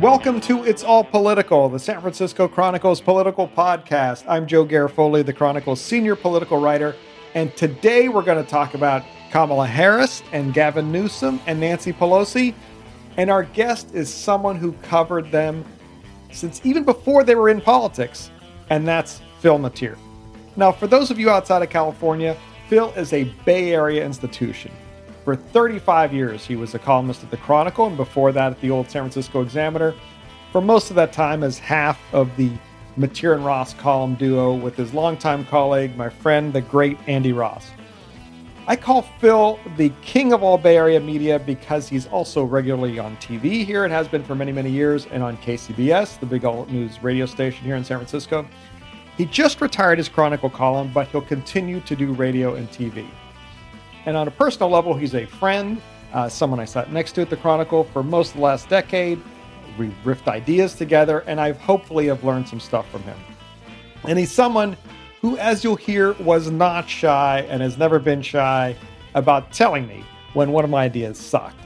Welcome to It's All Political, the San Francisco Chronicles political podcast. I'm Joe Garofoli, the Chronicles senior political writer, and today we're going to talk about Kamala Harris and Gavin Newsom and Nancy Pelosi. And our guest is someone who covered them since even before they were in politics, and that's Phil Matier. Now, for those of you outside of California, Phil is a Bay Area institution. For 35 years, he was a columnist at the Chronicle, and before that at the old San Francisco Examiner. For most of that time, as half of the Matier and Ross column duo with his longtime colleague, my friend, the great Andy Ross. I call Phil the king of all Bay Area media because he's also regularly on TV here and has been for many, many years, and on KCBS, the big alt news radio station here in San Francisco. He just retired his Chronicle column, but he'll continue to do radio and TV. And on a personal level, he's a friend, uh, someone I sat next to at the Chronicle for most of the last decade. We riffed ideas together, and I've hopefully have learned some stuff from him. And he's someone who, as you'll hear, was not shy and has never been shy about telling me when one of my ideas sucked.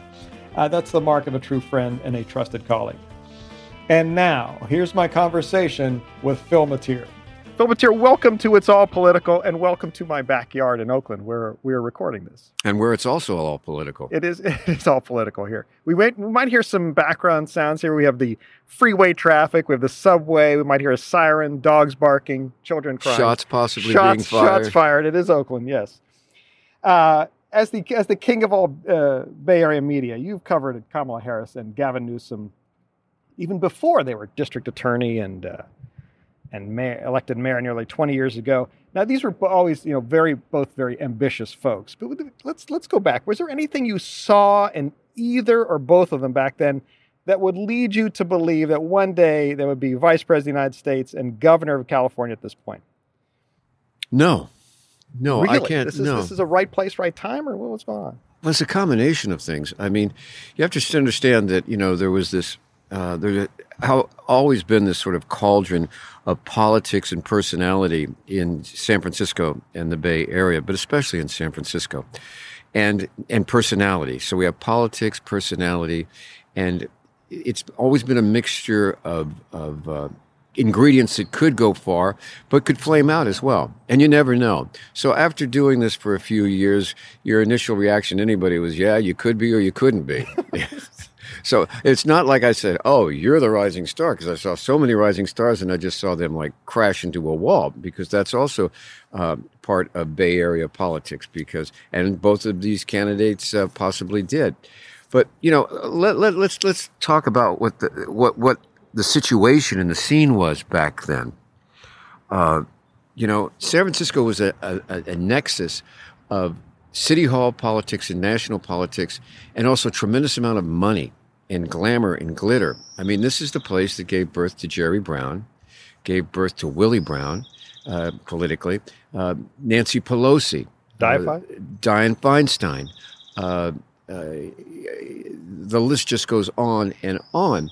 Uh, that's the mark of a true friend and a trusted colleague. And now, here's my conversation with Phil Matier. Phil Matier, welcome to It's All Political and welcome to my backyard in Oakland where we're recording this. And where it's also all political. It is it's all political here. We might, we might hear some background sounds here. We have the freeway traffic, we have the subway, we might hear a siren, dogs barking, children crying. Shots possibly shots, being fired. Shots fired. It is Oakland, yes. Uh, as the as the king of all uh, Bay Area media, you've covered Kamala Harris and Gavin Newsom even before they were district attorney and uh, and mayor, elected mayor nearly 20 years ago. Now these were always, you know, very both very ambitious folks. But let's let's go back. Was there anything you saw in either or both of them back then that would lead you to believe that one day there would be vice president of the United States and governor of California at this point? No, no, really? I can't. This is, no, this is a right place, right time, or what's going on? well, it's a combination of things. I mean, you have to understand that you know there was this. Uh, there's how always been this sort of cauldron of politics and personality in San Francisco and the Bay Area, but especially in San Francisco, and and personality. So we have politics, personality, and it's always been a mixture of of uh, ingredients that could go far, but could flame out as well. And you never know. So after doing this for a few years, your initial reaction to anybody was, "Yeah, you could be or you couldn't be." So it's not like I said, "Oh, you're the rising star," because I saw so many rising stars, and I just saw them like crash into a wall. Because that's also uh, part of Bay Area politics. Because and both of these candidates uh, possibly did. But you know, let, let, let's let's talk about what the what what the situation and the scene was back then. Uh, you know, San Francisco was a, a, a nexus of city hall politics and national politics, and also a tremendous amount of money and glamour and glitter. I mean, this is the place that gave birth to Jerry Brown, gave birth to Willie Brown uh, politically, uh, Nancy Pelosi, Dianne, uh, Dianne Feinstein. Uh, uh, the list just goes on and on.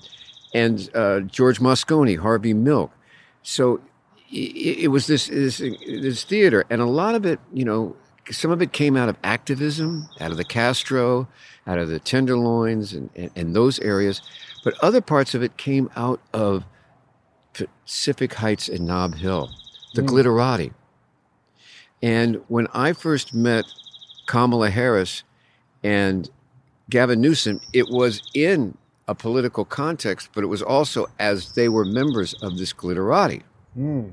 And uh, George Moscone, Harvey Milk. So it, it was this, this this theater, and a lot of it, you know, some of it came out of activism, out of the Castro, out of the Tenderloins, and, and, and, those areas. But other parts of it came out of Pacific Heights and Nob Hill, the mm. glitterati. And when I first met Kamala Harris and Gavin Newsom, it was in a political context, but it was also as they were members of this glitterati. Mm.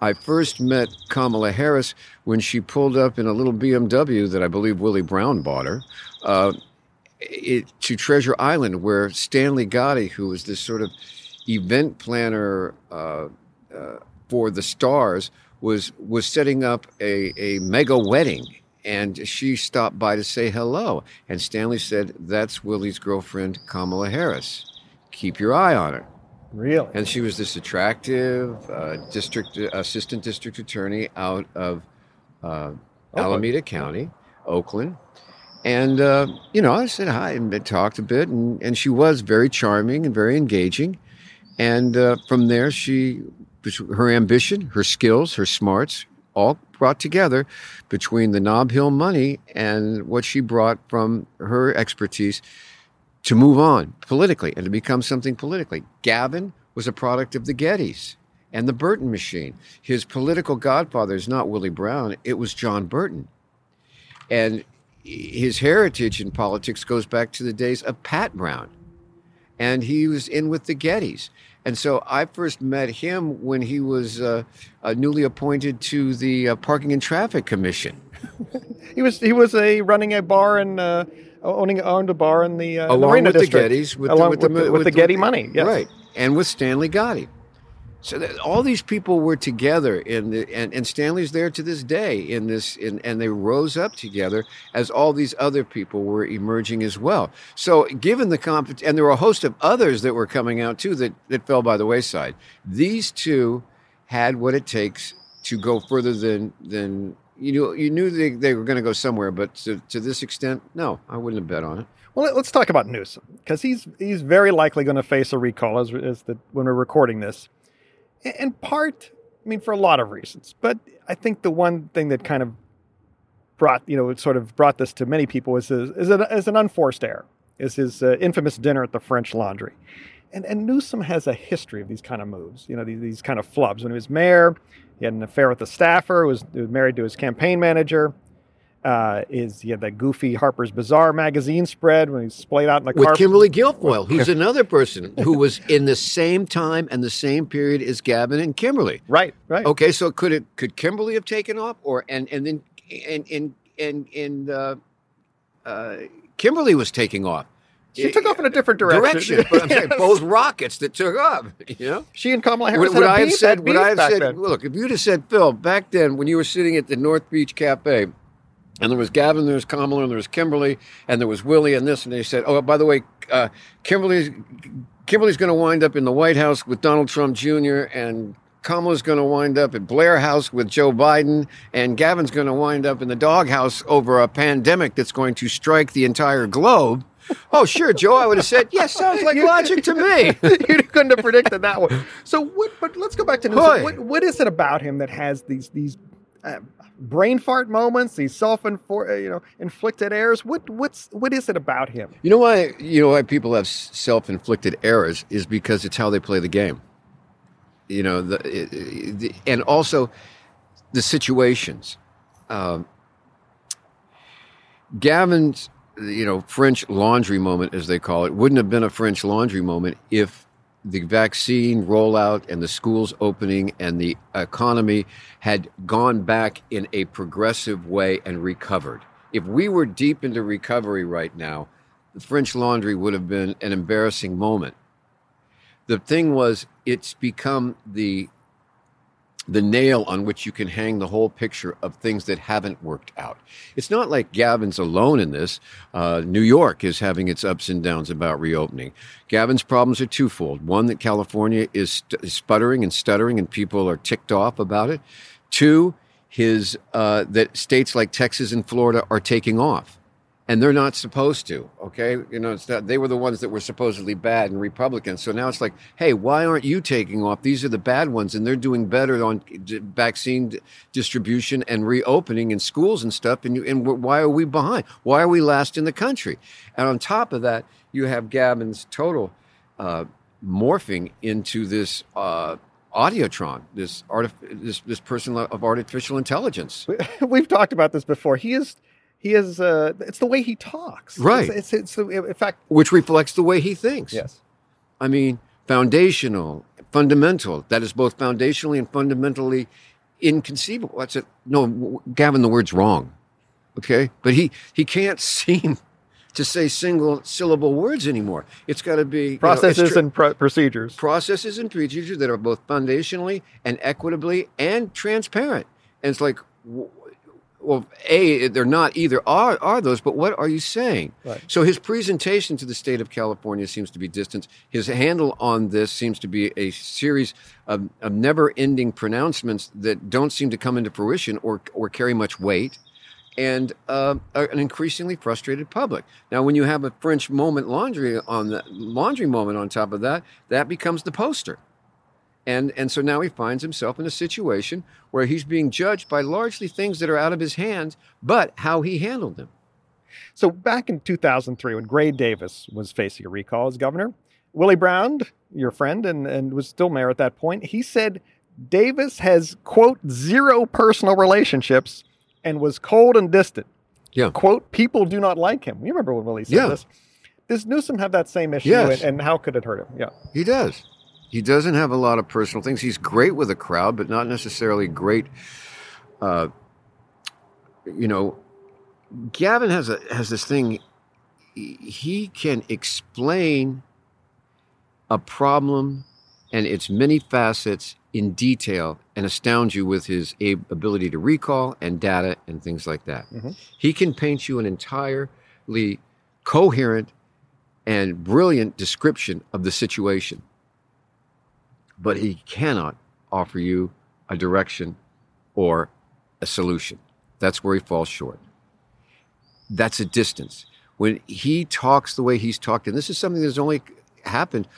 I first met Kamala Harris when she pulled up in a little BMW that I believe Willie Brown bought her uh, it, to Treasure Island, where Stanlee Gatti, who was this sort of event planner uh, uh, for the stars, was was setting up a, a mega wedding and she stopped by to say hello. And Stanlee said, "That's Willie's girlfriend, Kamala Harris. Keep your eye on her." Really? And she was this attractive uh, district assistant district attorney out of uh, Alameda County, Oakland. And uh, you know, I said hi and talked a bit, and, and she was very charming and very engaging. And uh, from there, she her ambition, her skills, her smarts, all brought together between the Nob Hill money and what she brought from her expertise to move on politically and to become something politically. Gavin was a product of the Gettys and the Burton machine. His political godfather is not Willie Brown, it was John Burton. And his heritage in politics goes back to the days of Pat Brown. And he was in with the Gettys. And so I first met him when he was uh, uh, newly appointed to the uh, Parking and Traffic Commission. he was he was a running a bar and uh, owning owned a bar in the uh, along Marina with District. the Gettys, with along the, with, the, with the Getty money, yes. right, and with Stanlee Gatti. So that all these people were together in the, and, and Stanlee's there to this day in this, in, and they rose up together as all these other people were emerging as well. So given the comp, and there were a host of others that were coming out too that, that fell by the wayside. These two had what it takes to go further than, than, you know, you knew they, they were going to go somewhere, but to, to this extent, no, I wouldn't have bet on it. Well, let's talk about Newsom because he's he's very likely going to face a recall as, as the, when we're recording this in part, I mean, for a lot of reasons. But I think the one thing that kind of brought, you know, sort of brought this to many people is his, is, an, is an unforced error, is his uh, infamous dinner at the French Laundry. And, and Newsom has a history of these kind of moves, you know, these, these kind of flubs. When he was mayor, he had an affair with a staffer, was, was married to his campaign manager uh, is he had that goofy Harper's Bazaar magazine spread when he splayed out in the with car. Kimberly Guilfoyle, who's another person who was in the same time and the same period as Gavin and Kimberly. Right, right. Okay, so could it could Kimberly have taken off, or and and then and and and and uh, uh, Kimberly was taking off. She took off in a different direction. Direction, but I'm saying both rockets that took off. You know, She and Kamala Harris would, would had have said? Would I have said? then. Look, if you'd have said, Phil, back then when you were sitting at the North Beach Cafe, and there was Gavin, there was Kamala, and there was Kimberly, and there was Willie, and this, and they said, oh, by the way, uh, Kimberly's Kimberly's going to wind up in the White House with Donald Trump Jr. and Kamala's going to wind up at Blair House with Joe Biden, and Gavin's going to wind up in the doghouse over a pandemic that's going to strike the entire globe. Oh, sure, Joe. I would have said, yes, sounds like logic to me. you couldn't have predicted that one. So, what, but let's go back to Newsom. What, what is it about him that has these these uh, brain fart moments, these self uh, you know inflicted errors? What what's what is it about him? You know why? You know why people have self-inflicted errors is because it's how they play the game. You know, the, the and also the situations. Um, Gavin's, you know, French laundry moment, as they call it, wouldn't have been a French laundry moment if the vaccine rollout and the schools opening and the economy had gone back in a progressive way and recovered. If we were deep into recovery right now, the French laundry would have been an embarrassing moment. The thing was, it's become the the nail on which you can hang the whole picture of things that haven't worked out. It's not like Gavin's alone in this. Uh, New York is having its ups and downs about reopening. Gavin's problems are twofold. One, that California is, st- is sputtering and stuttering and people are ticked off about it. Two, his, uh, that states like Texas and Florida are taking off. And they're not supposed to, okay? You know, it's not, they were the ones that were supposedly bad and Republicans. So now it's like, hey, why aren't you taking off? These are the bad ones, and they're doing better on vaccine distribution and reopening in schools and stuff. And, you, and wh- why are we behind? Why are we last in the country? And on top of that, you have Gavin's total uh, morphing into this uh, audiotron, this, artif- this this person of artificial intelligence. We've talked about this before. He is he is uh, it's the way he talks. Right. It's, it's, it's in fact which reflects the way he thinks. yes. I mean, foundational, fundamental. That is both foundationally and fundamentally inconceivable. That's it. No, Gavin, the word's wrong. Okay, but he he can't seem to say single syllable words anymore. It's got to be you know, Processes tr- and pro- procedures. processes and procedures that are both foundationally and equitably and transparent. And it's like, well, a they're not either. Are are those? But what are you saying? Right. So his presentation to the state of California seems to be distant. His handle on this seems to be a series of, of never-ending pronouncements that don't seem to come into fruition or or carry much weight, and uh, an increasingly frustrated public. Now, when you have a French moment laundry on the laundry moment on top of that, that becomes the poster. And, and so now he finds himself in a situation where he's being judged by largely things that are out of his hands, but how he handled them. So back in 2003, when Gray Davis was facing a recall as governor, Willie Brown, your friend and, and was still mayor at that point, he said Davis has, quote, zero personal relationships and was cold and distant. Yeah. Quote, people do not like him. You remember when Willie said Yeah. this? Does Newsom have that same issue? Yes. And, and how could it hurt him? Yeah. He does. He doesn't have a lot of personal things. He's great with a crowd, but not necessarily great. Uh, you know, Gavin has a has this thing. he- can explain a problem and its many facets in detail and astound you with his ability to recall and data and things like that. Mhm. He can paint you an entirely coherent and brilliant description of the situation but he cannot offer you a direction or a solution. That's where he falls short. That's a distance. When he talks the way he's talked, and this is something that's only happened,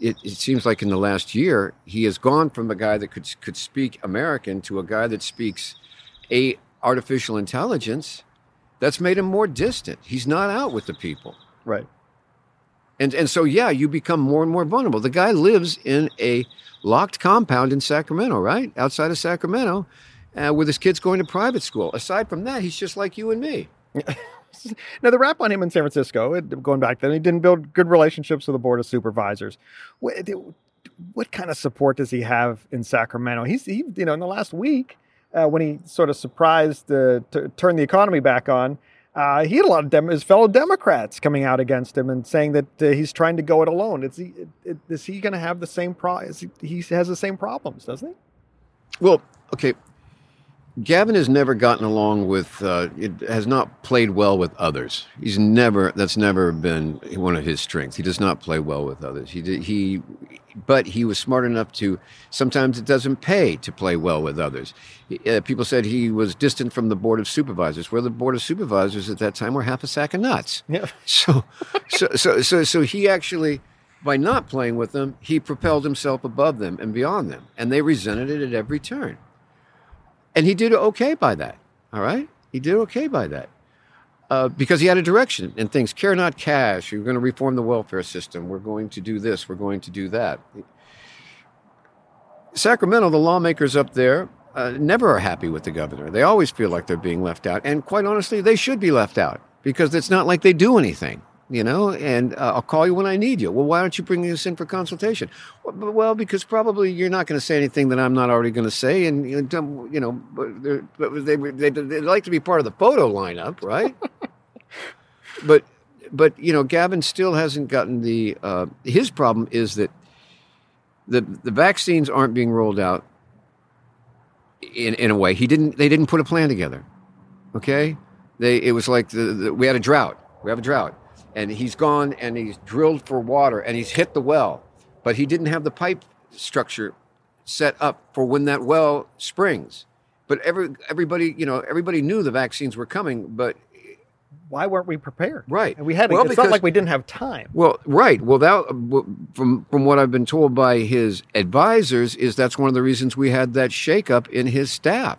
it, it seems like in the last year, he has gone from a guy that could could speak American to a guy that speaks a artificial intelligence. That's made him more distant. He's not out with the people. Right. And and so yeah, you become more and more vulnerable. The guy lives in a locked compound in Sacramento, right outside of Sacramento, uh, with his kids going to private school. Aside from that, he's just like you and me. Now, the rap on him in San Francisco, going back then, he didn't build good relationships with the board of supervisors. What, what kind of support does he have in Sacramento? He's, he, you know, in the last week, uh, when he sort of surprised uh, to turn the economy back on, uh, he had a lot of dem- his fellow Democrats coming out against him and saying that uh, he's trying to go it alone. Is he, is he going to have the same pro? Is he, he has the same problems, doesn't he? Well, okay. Gavin has never gotten along with, uh, it has not played well with others. He's never, that's never been one of his strengths. He does not play well with others. He did, he, but he was smart enough to, sometimes it doesn't pay to play well with others. Uh, people said he was distant from the Board of Supervisors, where the Board of Supervisors at that time were half a sack of nuts. Yeah. So, so, so, so, so he actually, by not playing with them, he propelled himself above them and beyond them, and they resented it at every turn. And he did okay by that. All right, he did okay by that uh, because he had a direction and things. Care not cash. You're going to reform the welfare system. We're going to do this. We're going to do that. Sacramento, the lawmakers up there uh, never are happy with the governor. They always feel like they're being left out, and quite honestly, they should be left out because it's not like they do anything. You know, and uh, I'll call you when I need you. Well, why don't you bring this in for consultation? Well, because probably you're not going to say anything that I'm not already going to say, and you know, they, they they like to be part of the photo lineup, right? but but you know, Gavin still hasn't gotten the. Uh, his problem is that the the vaccines aren't being rolled out in in a way. He didn't. They didn't put a plan together. Okay, they it was like the, the, we had a drought. We have a drought, and he's gone and he's drilled for water and he's hit the well, but he didn't have the pipe structure set up for when that well springs. But every everybody, you know, everybody knew the vaccines were coming, but Why weren't we prepared? Right. And we had. Well, it's because- not like we didn't have time. Well, right. Well, that from from what I've been told by his advisors is that's one of the reasons we had that shakeup in his staff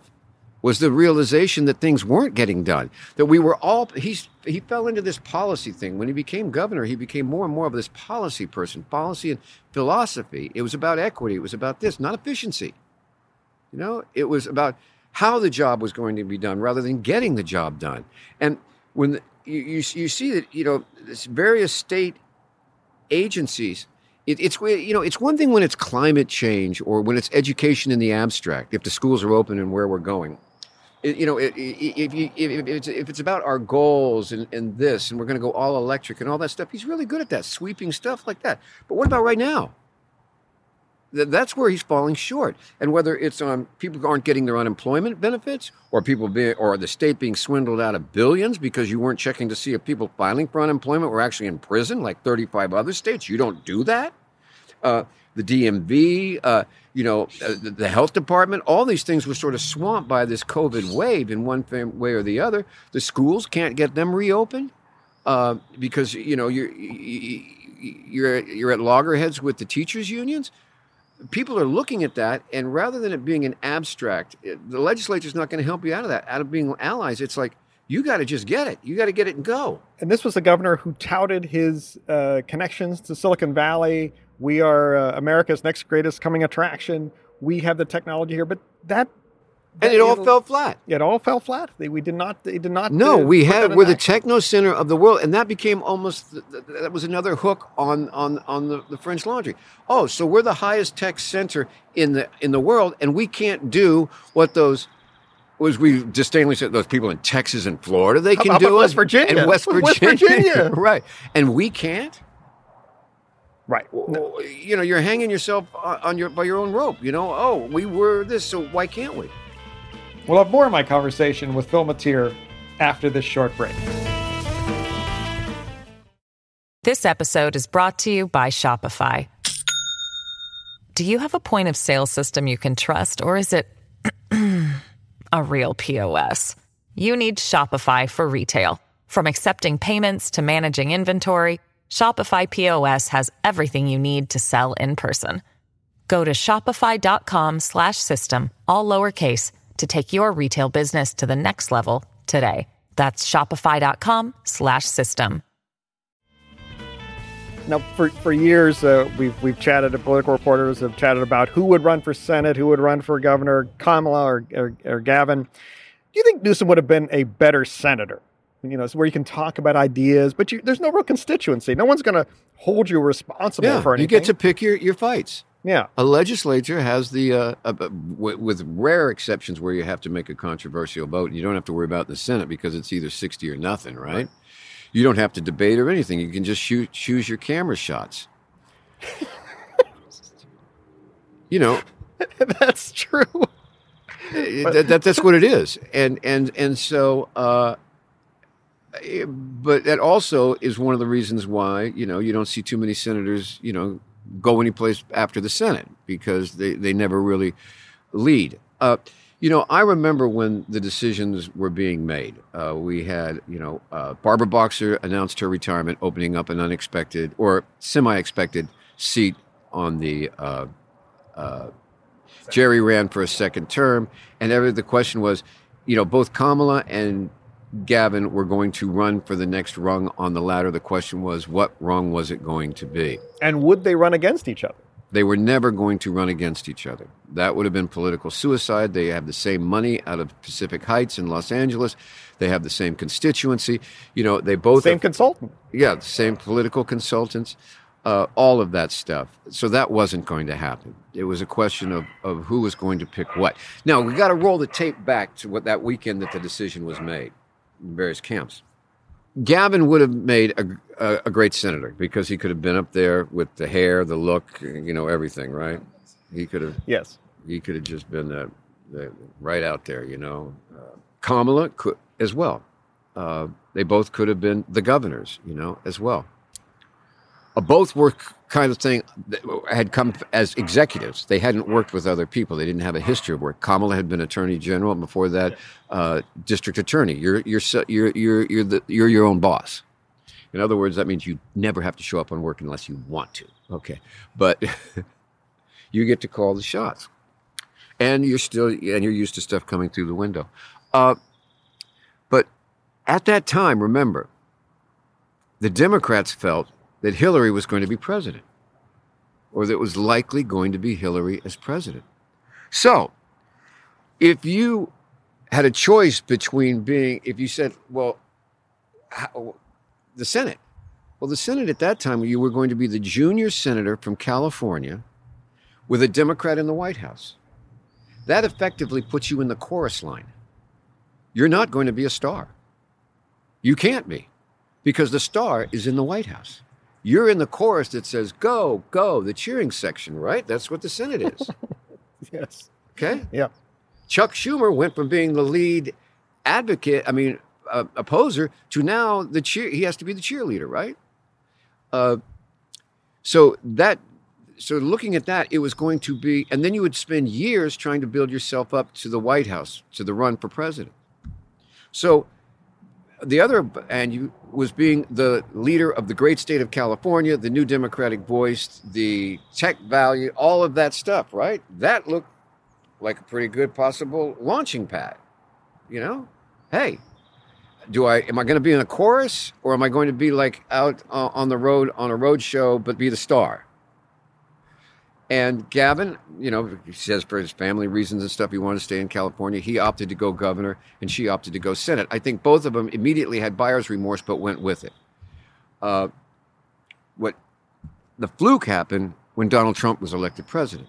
was the realization that things weren't getting done. That we were all he's he fell into this policy thing when he became governor. He became more and more of this policy person, policy and philosophy. It was about equity. It was about this, not efficiency. You know, it was about how the job was going to be done rather than getting the job done. And when the, you, you you see that you know this various state agencies, it, it's you know it's one thing when it's climate change or when it's education in the abstract. If the schools are open and where we're going, you know, if, if, it's, if it's about our goals and, and this, and we're going to go all electric and all that stuff, he's really good at that, sweeping stuff like that. But what about right now? that's where he's falling short. And whether it's on people who aren't getting their unemployment benefits, or people being, or the state being swindled out of billions because you weren't checking to see if people filing for unemployment were actually in prison, like 35 other states. You don't do that. Uh, the DMV, uh, you know, uh, the, the health department, all these things were sort of swamped by this COVID wave in one way or the other. The schools can't get them reopened uh, because you know you're you're you're at loggerheads with the teachers unions. People are looking at that, and rather than it being an abstract, it, the legislature is not going to help you out of that. Out of being allies, it's like you got to just get it. You got to get it and go. And this was a governor who touted his uh, connections to Silicon Valley. We are uh, America's next greatest coming attraction. We have the technology here, but that. And it all fell flat. It all fell flat. They, we did not. They did not. No, uh, we had we're the action. techno center of the world, and that became almost th- th- that was another hook on on on the, the French Laundry. Oh, so we're the highest tech center in the in the world, and we can't do what those was we disdainfully said those people in Texas and Florida they can How do it, West Virginia? and West West Virginia, Virginia. right? And we can't. Right. Well, You know, you're hanging yourself on on your by your own rope. You know, oh, we were this, so why can't we? We'll have more of my conversation with Phil Matier after this short break. This episode is brought to you by Shopify. Do you have a point of sale system you can trust, or is it a real POS? You need Shopify for retail. From accepting payments to managing inventory, Shopify POS has everything you need to sell in person. Go to shopify.com slash system, all lowercase, to take your retail business to the next level today. That's shopify.com slash system. Now, for, for years, uh, we've we've chatted. Political reporters have chatted about who would run for Senate, who would run for governor, Kamala or, or, or Gavin. Do you think Newsom would have been a better senator? You know, it's where you can talk about ideas, but you, there's no real constituency. No one's going to hold you responsible Yeah, for anything. you get to pick your your fights. yeah, A legislature has the, uh, uh, uh, w- with rare exceptions where you have to make a controversial vote, and you don't have to worry about the Senate because it's either 60 or nothing, right? You don't have to debate or anything. You can just shoot, choose your camera shots. you know, that's true. that, that, that's what it is. And, and, and so, uh, eh, but that also is one of the reasons why, you know, you don't see too many senators, you know, go anyplace after the Senate because they, they never really lead. Uh, you know, I remember when the decisions were being made. Uh, we had, you know, uh, Barbara Boxer announced her retirement, opening up an unexpected or semi-expected seat on the. Uh, uh, Jerry ran for a second term, and every, the question was, you know, both Kamala and Gavin were going to run for the next rung on the ladder. The question was, what rung was it going to be? And would they run against each other? They were never going to run against each other. That would have been political suicide. They have the same money out of Pacific Heights in Los Angeles. They have the same constituency. You know, they both Same have- consultant. yeah, the same political consultants, uh, all of that stuff. So that wasn't going to happen. It was a question of, of who was going to pick what. Now, we got to roll the tape back to what that weekend that the decision was made various camps. Gavin would have made a, a, a great senator because he could have been up there with the hair, the look, you know, everything, right? He could have Yes. he could have just been the, the right out there, you know. Uh, Kamala could as well. Uh, they both could have been the governors, you know, as well. Uh, both were kind of thing had come as executives. They hadn't worked with other people. They didn't have a history of work. Kamala had been attorney general, and before that, uh, district attorney. You're you're you're you're you're, the, you're your own boss. In other words, that means you never have to show up on work unless you want to. Okay, but you get to call the shots and you're still and you're used to stuff coming through the window. Uh, but at that time, remember, the Democrats felt that Hillary was going to be president, or that it was likely going to be Hillary as president. So, if you had a choice between being, if you said, well, how, the Senate, well, the Senate at that time, you were going to be the junior senator from California with a Democrat in the White House. That effectively puts you in the chorus line. You're not going to be a star. You can't be because the star is in the White House. You're in the chorus that says "Go, go," the cheering section, right? That's what the Senate is. Yes. Okay. Yeah. Chuck Schumer went from being the lead advocate, I mean, uh, opposer, to now the cheer. He has to be the cheerleader, right? Uh, so that, so looking at that, it was going to be, and then you would spend years trying to build yourself up to the White House, to the run for president. So the other, and you was being the leader of the great state of California, the new Democratic voice, the tech value, all of that stuff, right? That looked like a pretty good possible launching pad. You know, hey, do I am I going to be in a chorus or am I going to be like out uh, on the road on a road show but be the star? And Gavin, you know, he says for his family reasons and stuff, he wanted to stay in California. He opted to go governor, and she opted to go Senate. I think both of them immediately had buyer's remorse, but went with it. Uh, what the fluke happened when Donald Trump was elected president.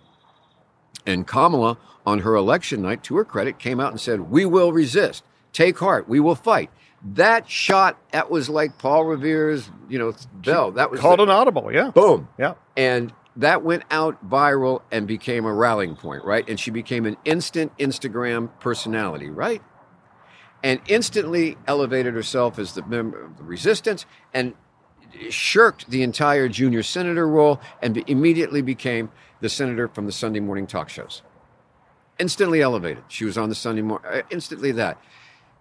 And Kamala, on her election night, to her credit, came out and said, We will resist. Take heart. We will fight. That shot, that was like Paul Revere's, you know, bell. That was Called the- an audible. Yeah. boom. Yeah. And that went out viral and became a rallying point, right? And she became an instant Instagram personality, right? And instantly elevated herself as the member of the resistance and shirked the entire junior senator role and immediately became the senator from the Sunday morning talk shows. Instantly elevated. She was on the Sunday morning, uh, instantly that.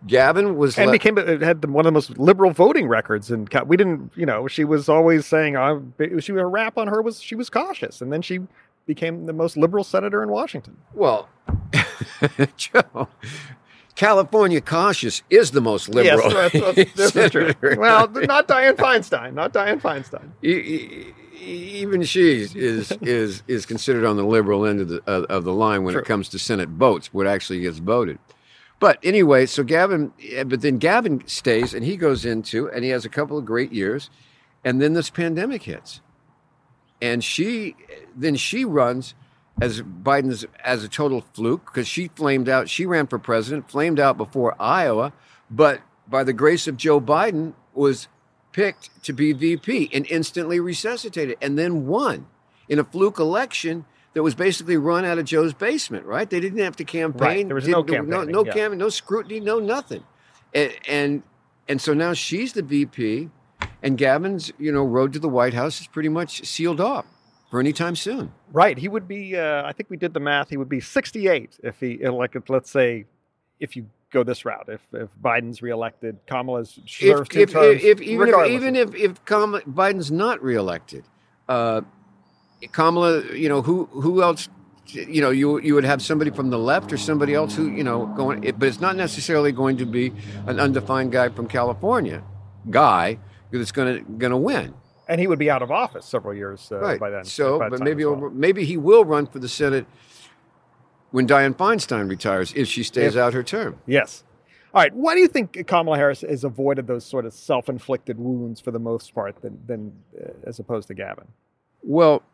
Gavin was And le- became had the, one of the most liberal voting records, and we didn't, you know, she was always saying, uh, she a rap on her was she was cautious, and then she became the most liberal senator in Washington. Well, Joe, California cautious is the most liberal. Yes, that's, that's, this is true. Well, not Dianne Feinstein, not Dianne Feinstein. Even she is is is considered on the liberal end of the of, of the line when True. it comes to Senate votes, what actually gets voted. But anyway, so Gavin, eh, but then Gavin stays and he goes into and he has a couple of great years, and then this pandemic hits, and she then she runs as Biden's as a total fluke because she flamed out. She ran for president, flamed out before Iowa, but by the grace of Joe Biden was picked to be VP and instantly resuscitated, and then won in a fluke election that was basically run out of Joe's basement. Right? They didn't have to campaign. Right, there was no Didn't- no, no, yeah. no scrutiny, no nothing, and, and and so now she's the VP, and Gavin's you know road to the White House is pretty much sealed off for any time soon. Right, he would be. Uh, I think we did the math. He would be 68 if he, like, if, let's say, if you go this route. If if Biden's reelected, Kamala's if, served two if, terms. if, even if, even if, if Kamala, Biden's not reelected, uh, Kamala, you know who who else? You know, you you would have somebody from the left or somebody else who you know going, it, but it's not necessarily going to be an undefined guy from California, guy that's going to going to win. and he would be out of office several years uh, right. by then. So, by but maybe well. maybe he will run for the Senate when Dianne Feinstein retires if she stays If- out her term. Yes. All right. Why do you think Kamala Harris has avoided those sort of self-inflicted wounds for the most part, than, than uh, as opposed to Gavin? Well,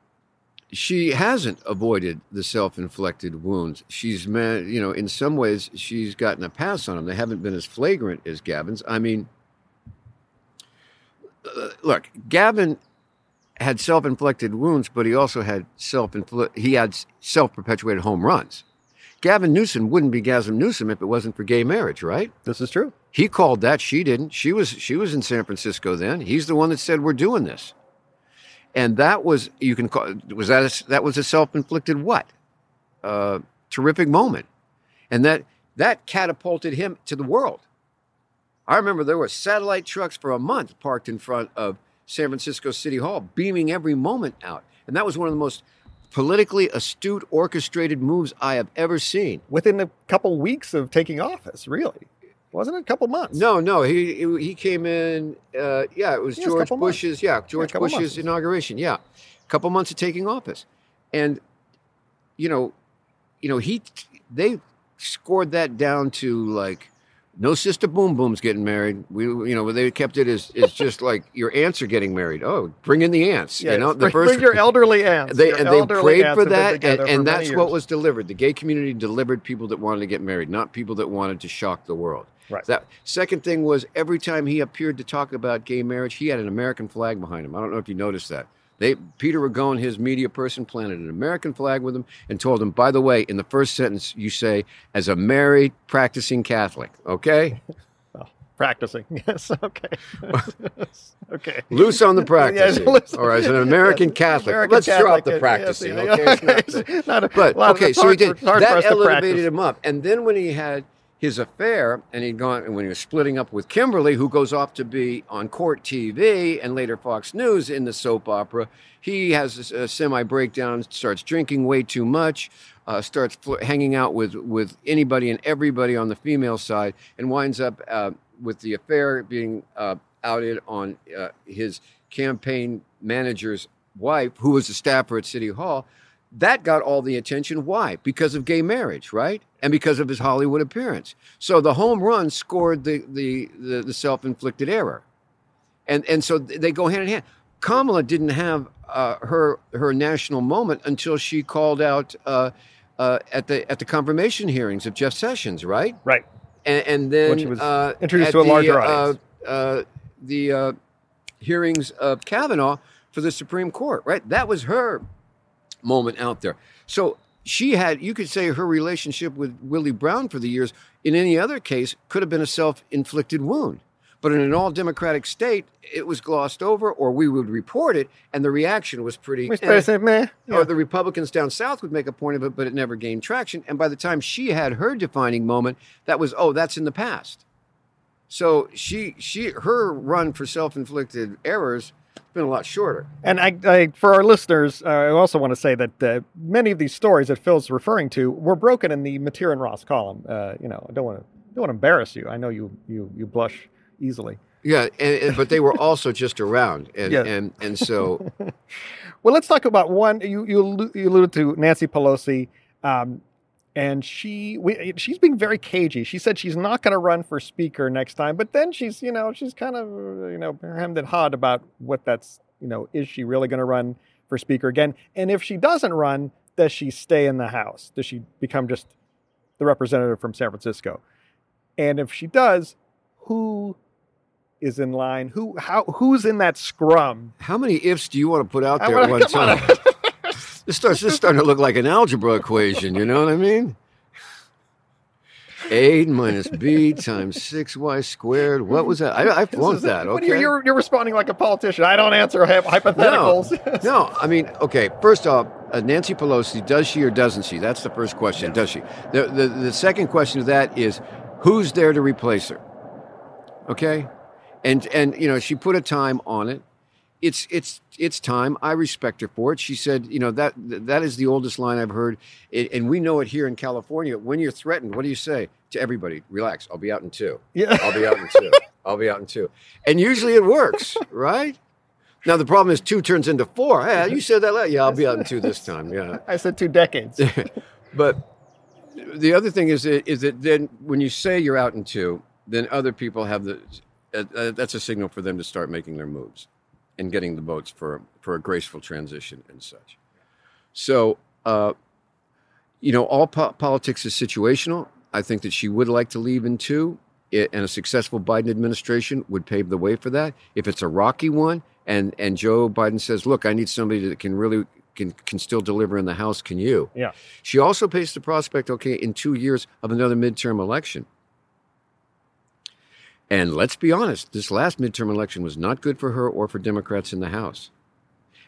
she hasn't avoided the self-inflicted wounds. She's, man, you know, in some ways, she's gotten a pass on them. They haven't been as flagrant as Gavin's. I mean, uh, look, Gavin had self-inflicted wounds, but he also had self-inflict. He had self-perpetuated home runs. Gavin Newsom wouldn't be Gavin Newsom if it wasn't for gay marriage, right? This is true. He called that. She didn't. She was she was in San Francisco then. He's the one that said we're doing this, and that was you can call was that a, that was a self inflicted what? Uh, terrific moment, and that that catapulted him to the world. I remember there were satellite trucks for a month parked in front of San Francisco City Hall, beaming every moment out, and that was one of the most politically astute, orchestrated moves I have ever seen. Within a couple weeks of taking office, really, wasn't it? A couple months. No, no, he he came in. Uh, yeah, it was Yeah, it was a George couple months. Bush's. Yeah, George couple Bush's months. inauguration. Yeah, a couple months of taking office, and you know, you know, he they scored that down to like no sister boom boom's getting married. We you know they kept it as it's just like your aunts are getting married. Oh, bring in the aunts. You know, the bring, bring your elderly aunts. they and they prayed for that, and, for and many that's what was delivered. The gay community delivered people that wanted to get married, not people that wanted to shock the world. Right. That second thing was every time he appeared to talk about gay marriage, he had an American flag behind him. I don't know if you noticed that. They Peter Ragone, his media person, planted an American flag with him and told him, by the way, in the first sentence you say, as a married practicing Catholic, okay? Practicing. Yes. Okay. okay. Loose on the practicing. loose- or as an American Yes, Catholic. American Let's drop the yes, practicing, yes, okay? It's not okay. Not a- But well, okay, so he did for- it's hard for that elevated him up, and then when he had his affair, and he'd gone, when he was splitting up with Kimberly, who goes off to be on court TV and later Fox News in the soap opera, he has a, semi breakdown, starts drinking way too much, uh, starts fl- hanging out with with anybody and everybody on the female side, and winds up uh, with the affair being uh, outed on uh, his campaign manager's wife, who was a staffer at City Hall. That got all the attention. Why? Because of gay marriage, right? And because of his Hollywood appearance. So the home run scored the the, the, the self inflicted error, and and so they go hand in hand. Kamala didn't have uh, her her national moment until she called out uh, uh, at the at the confirmation hearings of Jeff Sessions, right? Right. and, and then When she was uh, introduced to a the, larger uh, audience. Uh, the uh, hearings of Kavanaugh for the Supreme Court, right? That was her moment out there. So she had, you could say, her relationship with Willie Brown for the years. In any other case, could have been a self-inflicted wound. But in an all Democratic state, it was glossed over, or we would report it, and the reaction was pretty. We eh. to say. Or the Republicans down south would make a point of it, but it never gained traction. And by the time she had her defining moment, that was, oh, that's in the past. So she, she, her run for self-inflicted errors been a lot shorter. And I, I, for our listeners, uh, I also want to say that uh, many of these stories that Phil's referring to were broken in the Matier and Ross column. Uh, you know, I don't want to don't want to embarrass you. I know you you you blush easily. Yeah, and, and, but they were also just around, and Yeah. and and so Well, let's talk about one. You you, you alluded to Nancy Pelosi, um, and she we, she's being very cagey. She said she's not going to run for speaker next time, but then she's you know she's kind of you know hemmed and hawed about what that's you know is she really going to run for speaker again? And if she doesn't run, does she stay in the House? Does she become just the representative from San Francisco? And if she does, who is in line? Who how who's in that scrum? how many ifs do you want to put out there at one time? this starts this starting to look like an algebra equation. You know what I mean? A minus B times six y squared. What was that? I, I flunked that. Okay. You're, you're, you're responding like a politician. I don't answer hy- hypotheticals. No, I mean, okay. First off, uh, Nancy Pelosi, does she or doesn't she? That's the first question. Does she? The, the the second question to that is, who's there to replace her? Okay, and and you know she put a time on it. It's it's it's time. I respect her for it. She said, you know that that is the oldest line I've heard, it, and we know it here in California. When you're threatened, what do you say to everybody? Relax. I'll be out in two. Yeah. I'll be out in two. I'll be out in two. And usually it works, right? Now the problem is two turns into four. Hey, you said that. last- Yeah, I'll be out in two this time. Yeah, I said two decades. but the other thing is that, is that then when you say you're out in two, then other people have the. Uh, uh, that's a signal for them to start making their moves and getting the votes for for a graceful transition and such. So, uh, you know, all po- politics is situational. I think that she would like to leave in two, i- and a successful Biden administration would pave the way for that. If it's a rocky one, and and Joe Biden says, "Look, I need somebody that can really can can still deliver in the House," can you? Yeah. She also faced the prospect, okay, in two years of another midterm election. And let's be honest, this last midterm election was not good for her or for Democrats in the House.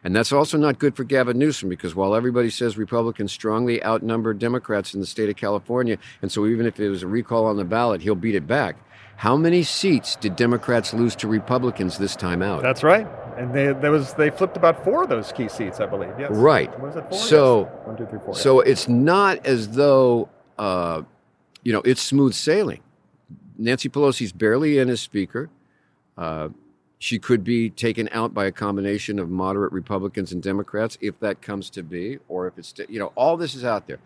And that's also not good for Gavin Newsom because while everybody says Republicans strongly outnumber Democrats in the state of California, and so even if it was a recall on the ballot, he'll beat it back. How many seats did Democrats lose to Republicans this time out? That's right. And they, there was they flipped about four of those key seats, I believe. Yes. Right. It four? So- Yes. one, two, three, four. So it's not as though, uh, you know, it's smooth sailing. Nancy Pelosi's barely in as Speaker. Uh, she could be taken out by a combination of moderate Republicans and Democrats if that comes to be, or if it's, you know, all this is out there.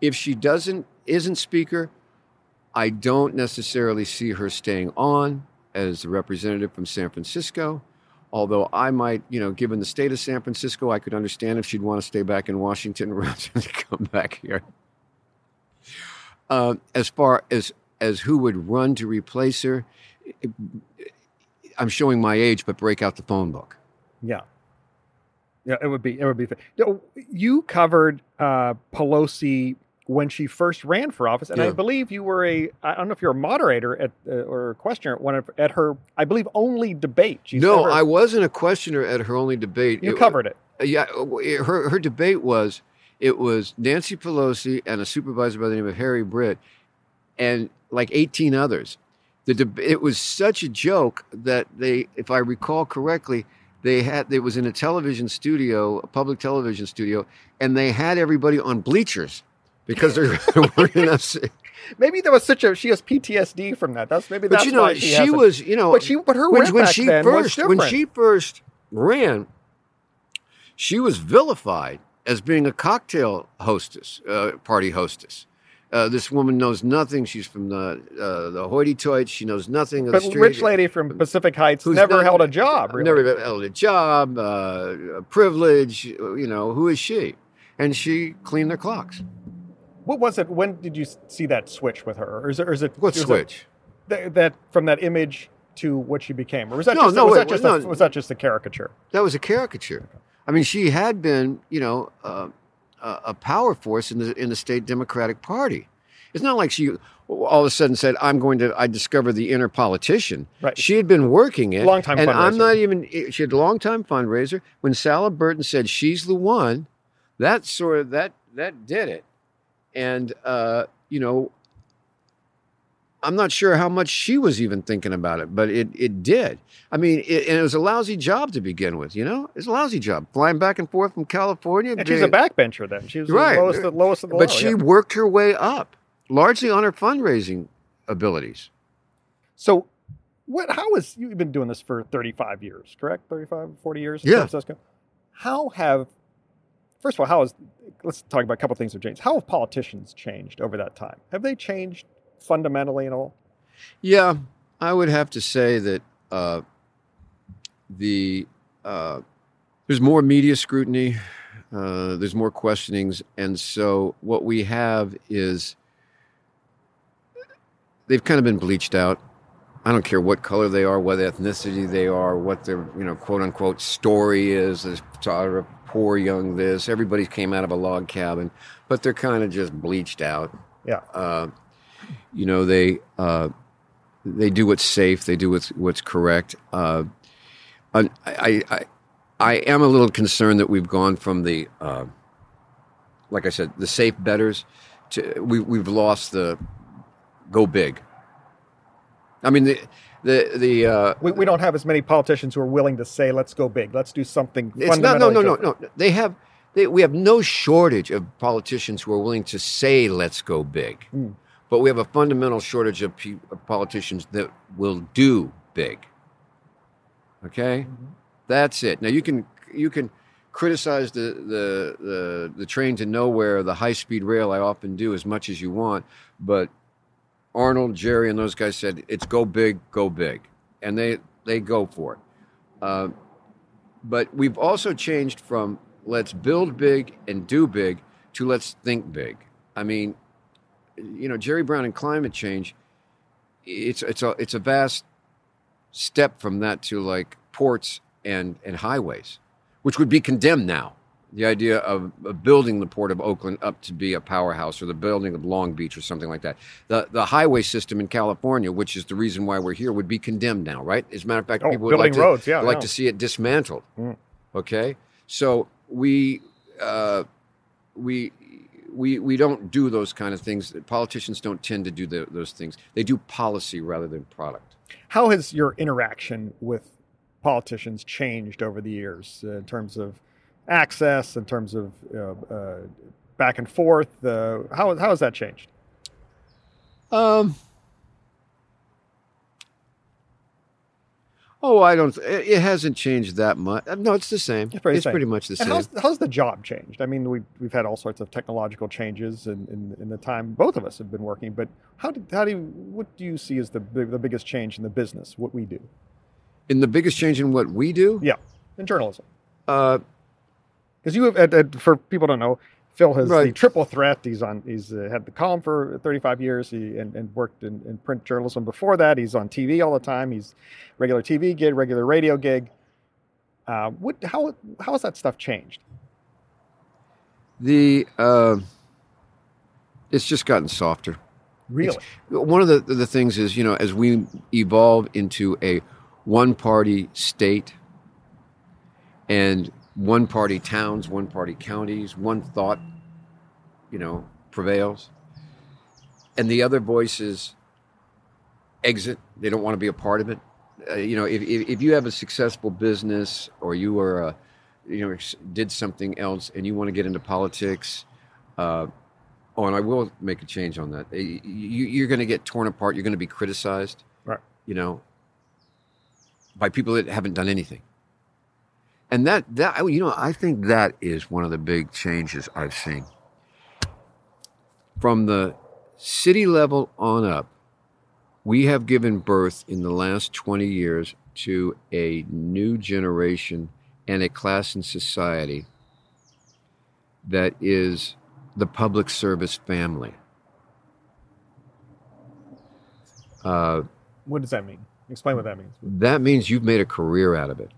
If she doesn't, isn't Speaker, I don't necessarily see her staying on as the representative from San Francisco. Although I might, you know, given the state of San Francisco, I could understand if she'd want to stay back in Washington rather than come back here. Uh, as far as as who would run to replace her, I'm showing my age, but break out the phone book. Yeah. Yeah, it would be. It would be. You covered uh, Pelosi when she first ran for office, and Yeah. I believe you were a. I don't know if you're a moderator at uh, or a questioner at one of, at her. I believe only debate. She's no, ever- I wasn't a questioner at her only debate. You It- covered it. Yeah, her her debate was it was Nancy Pelosi and a supervisor by the name of Harry Britt, and like 18 others. The it was such a joke that they, if I recall correctly, they had it was in a television studio, a public television studio, and they had everybody on bleachers because there weren't enough. Maybe there was such a. She has PTSD from that. That's maybe But that's you know, she, she, was, you know, But she, but her when, when she first when she first ran, she was vilified as being a cocktail hostess, uh, party hostess. Uh, this woman knows nothing. She's from the uh, the hoity-toity. She knows nothing of but the street. rich lady from Pacific Heights Who's never held a job. Really. Never held a job, uh, a privilege. You know, who is she? And she cleaned their clocks. What was it? When did you see that switch with her, or is it? Or is it What it switch? th- that from that image to what she became, or was that No, just, no, was, wait, that just no. a, was that just a caricature? That was a caricature. I mean, she had been, you know, uh, a a power force in the in the state Democratic Party. It's not like she all of a sudden said, "I'm going to." I discovered the inner politician. Right. She had been working it, long time, and I'm not even. She had a long time fundraiser. When Sala Burton said she's the one, that sort of that that did it, and uh, you know, I'm not sure how much she was even thinking about it, but it it did. I mean, it, and it was a lousy job to begin with. You know, it's a lousy job flying back and forth from California. And she's a backbencher then. She was Right. the lowest, the lowest of the world. but low, she yeah. worked her way up, largely on her fundraising abilities. So, what? How is you've been doing this for 35 years, correct? 35, 40 years Yeah. San Francisco. How have first of all, how is let's talk about a couple of things have changed. How have politicians changed over that time? Have they changed fundamentally at all? Yeah, I would have to say that uh, the uh, there's more media scrutiny, uh, there's more questionings, and so what we have is they've kind of been bleached out. I don't care what color they are, what ethnicity they are, what their you know quote unquote story is. This sort of poor young this. Everybody came out of a log cabin, but they're kind of just bleached out Yeah. uh, you know they uh, they do what's safe they do what's what's correct uh, I, I I am a little concerned that we've gone from the uh, like I said the safe betters to we, we've lost the go big I mean the the the uh, We, we don't have as many politicians who are willing to say, "Let's go big. Let's do something." It's not. No, no, no, no. They have. They, we have no shortage of politicians who are willing to say, "Let's go big," Mm. But we have a fundamental shortage of, pe- of politicians that will do big. Okay, that's it. Now you can you can criticize the the the, the train to nowhere, the high speed rail. I often do as much as you want, but Arnold, Jerry, and those guys said it's go big, go big, and they they go for it. Uh, but we've also changed from let's build big and do big to let's think big. I mean, you know, Jerry Brown and climate change. It's it's a it's a vast step from that to like ports and and highways, which would be condemned now. The idea of, of building the port of Oakland up to be a powerhouse, or the building of Long Beach, or something like that. The the highway system in California, which is the reason why we're here, would be condemned now, right? As a matter of fact, Oh, people would like building to roads, yeah, like yeah. to see it dismantled. Mm. Okay, so we uh, we we we don't do those kind of things. Politicians don't tend to do the, those things. They do policy rather than product. How has your interaction with politicians changed over the years uh, in terms of access, in terms of uh, uh, back and forth? Uh, how how has that changed? Um. Oh, I don't. It it hasn't changed that much. Uh, No, it's the same. It's pretty It's same. pretty much the And same. how's, how's the job changed? I mean, we've, we've had all sorts of technological changes in, in, in the time both of us have been working, but how, did, how do you, what do you see as the, the biggest change in the business, what we do? In the biggest change in what we do, Yeah, in journalism. uh, Because you have, uh, uh, for people who don't know, Phil has the triple threat. He's on. He's uh, had the column for 35 years. He and, and worked in, in print journalism before that. He's on TV all the time. He's regular TV gig, regular radio gig. Uh, what? How? How has that stuff changed? The uh, it's just gotten softer. Really? One of the the things is you know as we evolve into a one party state and one party towns, one party counties, one thought, you know, prevails, and the other voices exit. They don't want to be a part of it. Uh, you know, if, if if you have a successful business or you are a you know did something else and you want to get into politics. Uh, Oh, and I will make a change on that. You, you're going to get torn apart. You're going to be criticized, Right. you know, by people that haven't done anything. And that, that, you know, I think that is one of the big changes I've seen. From the city level on up, we have given birth in the last 20 years to a new generation and a class in society that is the public service family. Uh, What does that mean? Explain what that means. that means you've made a career out of it.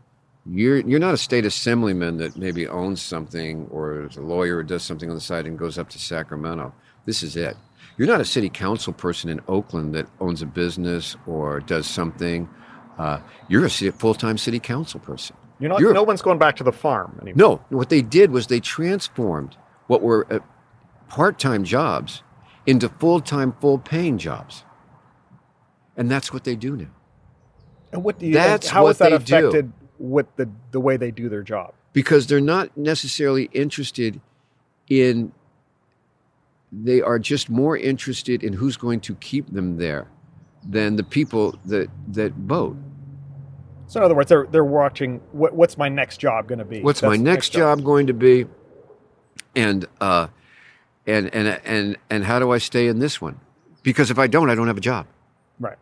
You're you're not a state assemblyman that maybe owns something or is a lawyer or does something on the side and goes up to Sacramento. This is it. You're not a city council person in Oakland that owns a business or does something. Uh, you're a full time city council person. You're not. You're- no one's going back to the farm anymore. No, what they did was they transformed what were uh, part-time jobs into full-time, full-paying jobs, and that's what they do now. And what do you? That's how has that affected do. With the the way they do their job? Because they're not necessarily interested in. They are just more interested in who's going to keep them there, than the people that that vote. So in other words, they're they're watching. What, what's my next job going to be? What's That's my the next job going to be? And uh, and and and and how do I stay in this one? Because if I don't, I don't have a job. Right.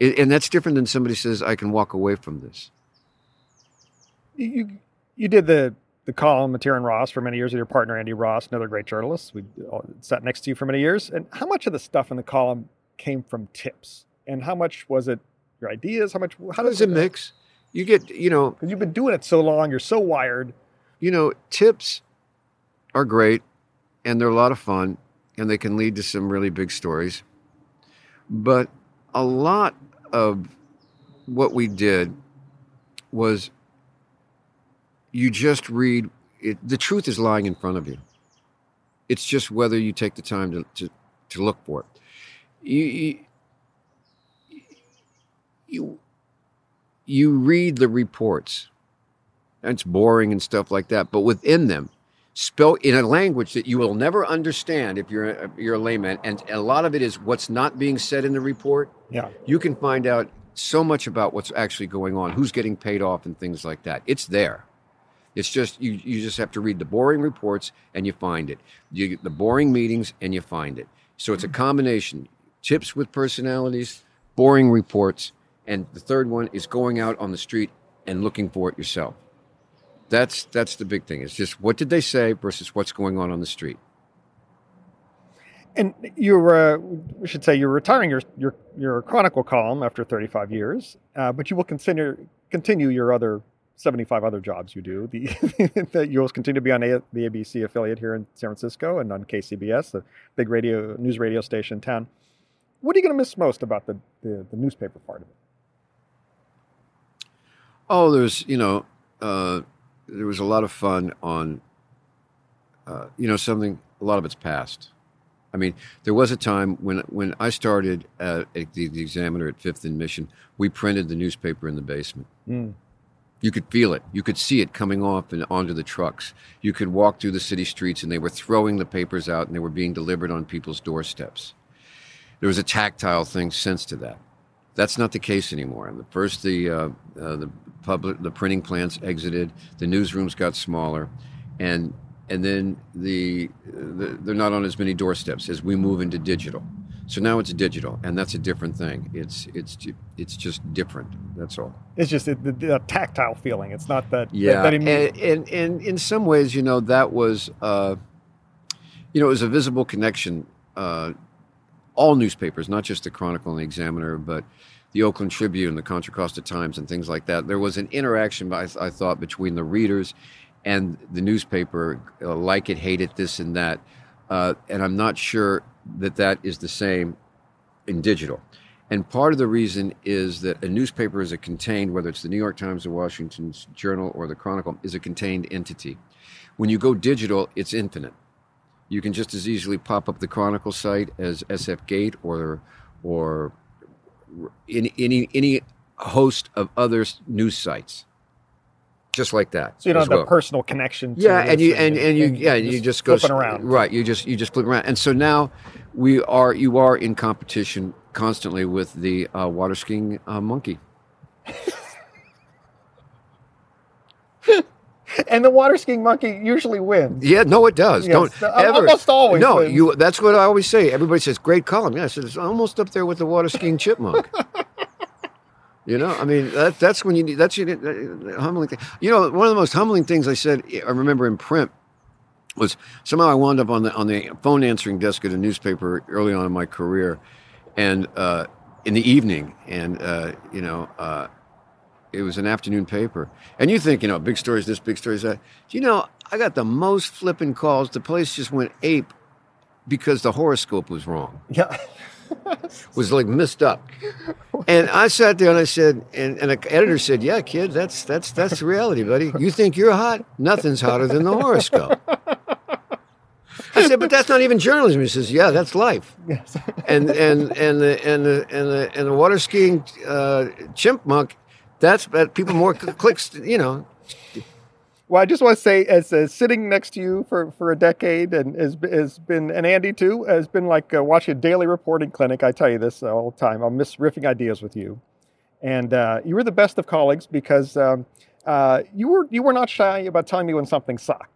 And that's different than somebody says I can walk away from this. You you, did the the column with Tyrion Ross for many years with your partner Andy Ross, another great journalist. We sat next to you for many years. And how much of the stuff in the column came from tips, and how much was it your ideas? How much? How How does it mix? You get, you know, Because you've been doing it so long, you're so wired. you know, tips are great and they're a lot of fun and they can lead to some really big stories. But a lot of what we did was you just read it, the truth is lying in front of you. It's just whether you take the time to, to, to look for it. You, you, you, you read the reports and it's boring and stuff like that. But within them, spell in a language that you will never understand if you're a, you're a layman, and a lot of it is what's not being said in the report. Yeah. You can find out so much about what's actually going on, who's getting paid off, and things like that. It's there. It's just you. You just have to read the boring reports and you find it. You get the boring meetings and you find it. So it's a combination: tips with personalities, boring reports, and the third one is going out on the street and looking for it yourself. That's that's the big thing. It's just what did they say versus what's going on on the street. And you're, uh, we should say, you're retiring your your your Chronicle column after 35 years, uh, but you will continue continue your other 75 other jobs you do. The that you'll continue to be on a, the ABC affiliate here in San Francisco and on KCBS, the big radio news radio station in town. What are you going to miss most about the, the the newspaper part of it? Oh, there's you know, uh, there was a lot of fun on, uh, you know, something. A lot of it's past. I mean, there was a time when when I started at, at the, the Examiner at Fifth and Mission, we printed the newspaper in the basement. Mm. You could feel it. You could see it coming off and onto the trucks. You could walk through the city streets, and they were throwing the papers out, and they were being delivered on people's doorsteps. There was a tactile thing sense to that. That's not the case anymore. First, the uh, uh, the public, the printing plants exited. The newsrooms got smaller, and and then the, the they're not on as many doorsteps as we move into digital. So now it's digital, and that's a different thing. It's it's it's just different. That's all. It's just the tactile feeling. It's not that. Yeah, That, that and, and and in some ways, you know, that was uh, you know, it was a visible connection. Uh, all newspapers, not just the Chronicle and the Examiner, but the Oakland Tribune, the Contra Costa Times, and things like that. There was an interaction, I, I thought, between the readers and the newspaper, uh, like it, hate it, this and that. Uh, and I'm not sure that that is the same in digital. And part of the reason is that a newspaper is a contained, whether it's the New York Times, the Washington Journal, or the Chronicle, is a contained entity. When you go digital, it's infinite. You can just as easily pop up the Chronicle site as SF Gate or or any any host of other news sites just like that. So you don't have well. the personal connection. To Yeah, and you and, and you yeah, you just go flipping around. right. You just you just flip around, and so now we are you are in competition constantly with the uh, water skiing uh, monkey. And the water skiing monkey usually wins. Yeah, no, it does. Yes, Don't uh, ever. almost always No, wins. you. That's what I always say. Everybody says great column. Yeah, I said it's almost up there with the water skiing chipmunk. you know, I mean, that, that's when you need. That's your humbling thing. You know, one of the most humbling things I said. I remember in print was somehow I wound up on the on the phone answering desk at a newspaper early on in my career, and uh, in the evening, and uh, you know. Uh, it was an afternoon paper. And you think, you know, big stories this, big stories that. You know, I got the most flipping calls. The place just went ape because the horoscope was wrong, Yeah. was like messed up. And I sat there and I said, and, and an editor said, Yeah, kid, that's that's that's the reality, buddy. You think you're hot? Nothing's hotter than the horoscope. I said, but that's not even journalism. He says, Yeah, that's life. yes. And and and the and the and the and the water skiing uh, chimp monk, that's that people more clicks. You know, Well, I just want to say, as sitting next to you for, for a decade, and has, has been, and Andy too, has been like uh, watching a daily reporting clinic. I tell you this all the time. I'll miss riffing ideas with you, and uh, you were the best of colleagues because um, uh, you were you were not shy about telling me when something sucked,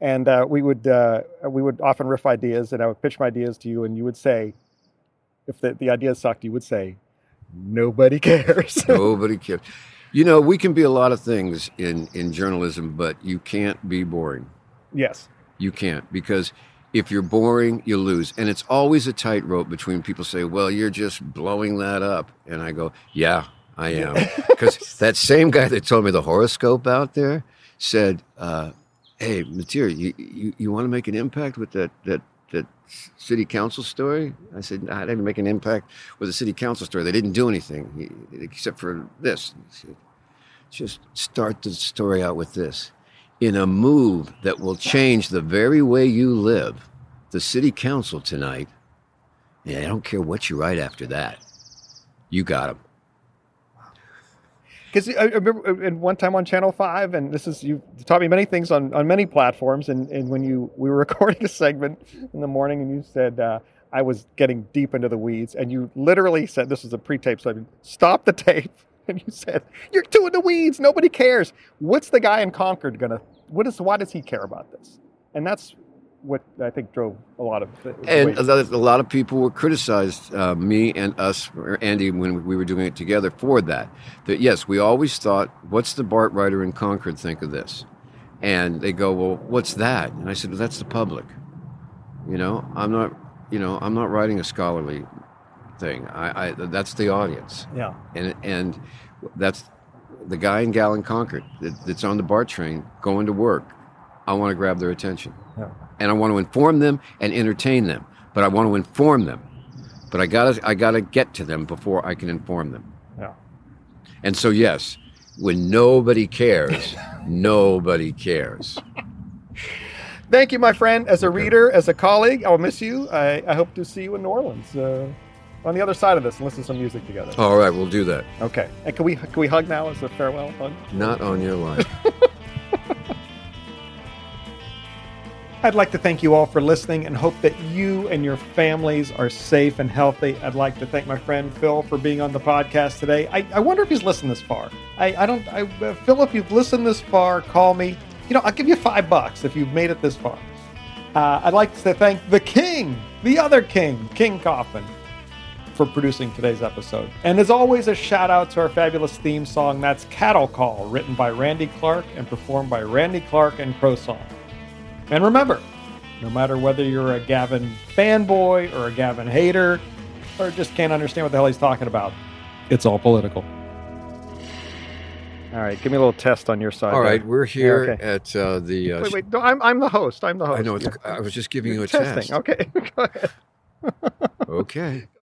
and uh, we would uh, we would often riff ideas, and I would pitch my ideas to you, and you would say, if the, the idea sucked, you would say, nobody cares. nobody cares. You know, we can be a lot of things in in journalism, but you can't be boring. yes. You can't because if you're boring, you lose. And it's always a tightrope between people say, "Well, you're just blowing that up," and I go, "Yeah, I am," because that same guy that told me the horoscope out there said, uh, "Hey, Matier, you, you you want to make an impact with that that that city council story?" I said, "I didn't make an impact with the city council story. They didn't do anything except for this." Said, Just start the story out with this in a move that will change the very way you live, the city council tonight, yeah, I don't care what you write after that. You got them. Because I I remember uh, in one time on Channel Five, and this is you taught me many things on, on many platforms. And, and when you we were recording a segment in the morning, and you said uh, I was getting deep into the weeds, and you literally said this was a pre-tape segment. Stop the tape, and you said you're too in the weeds. Nobody cares. What's the guy in Concord gonna? What is? Why does he care about this? And that's what I think drove a lot of. And a lot, a lot of people were criticized, uh, me and us, or Andy, when we were doing it together for that. That yes, we always thought, what's the BART writer in Concord think of this? And they go, well, what's that? And I said, well, that's the public. You know, I'm not, you know, I'm not writing a scholarly thing. I, I that's the audience. yeah, and and that's the guy in Gal in Concord that, that's on the BART train going to work. I want to grab their attention, yeah. And I want to inform them and entertain them. But I want to inform them. But I gotta I gotta get to them before I can inform them. yeah. And so yes, when nobody cares, nobody cares. Thank you, my friend. As a reader, as a colleague, I'll miss you. I, I hope to see you in New Orleans uh, on the other side of this and listen to some music together. All right, we'll do that. Okay. And can we can we hug now as a farewell hug? Not on your line. I'd like to thank you all for listening and hope that you and your families are safe and healthy. I'd like to thank my friend Phil for being on the podcast today. I, I wonder if he's listened this far. I, I don't, I, uh, Phil, if you've listened this far, call me. You know, I'll give you five bucks if you've made it this far. Uh, I'd like to thank the king, the other king, King Coffin, for producing today's episode. And as always, a shout out to our fabulous theme song. That's Cattle Call, written by Randy Clark and performed by Randy Clark and Crow Song. And remember, No matter whether you're a Gavin fanboy or a Gavin hater or just can't understand what the hell he's talking about, it's all political. All right, give me a little test on your side. All right, there. we're here Yeah, okay. at uh, the. Uh, Wait, wait. No, I'm, I'm the host. I'm the host. I know. It's, Yeah. I was just giving you a Testing. test. Okay. Go ahead. Okay.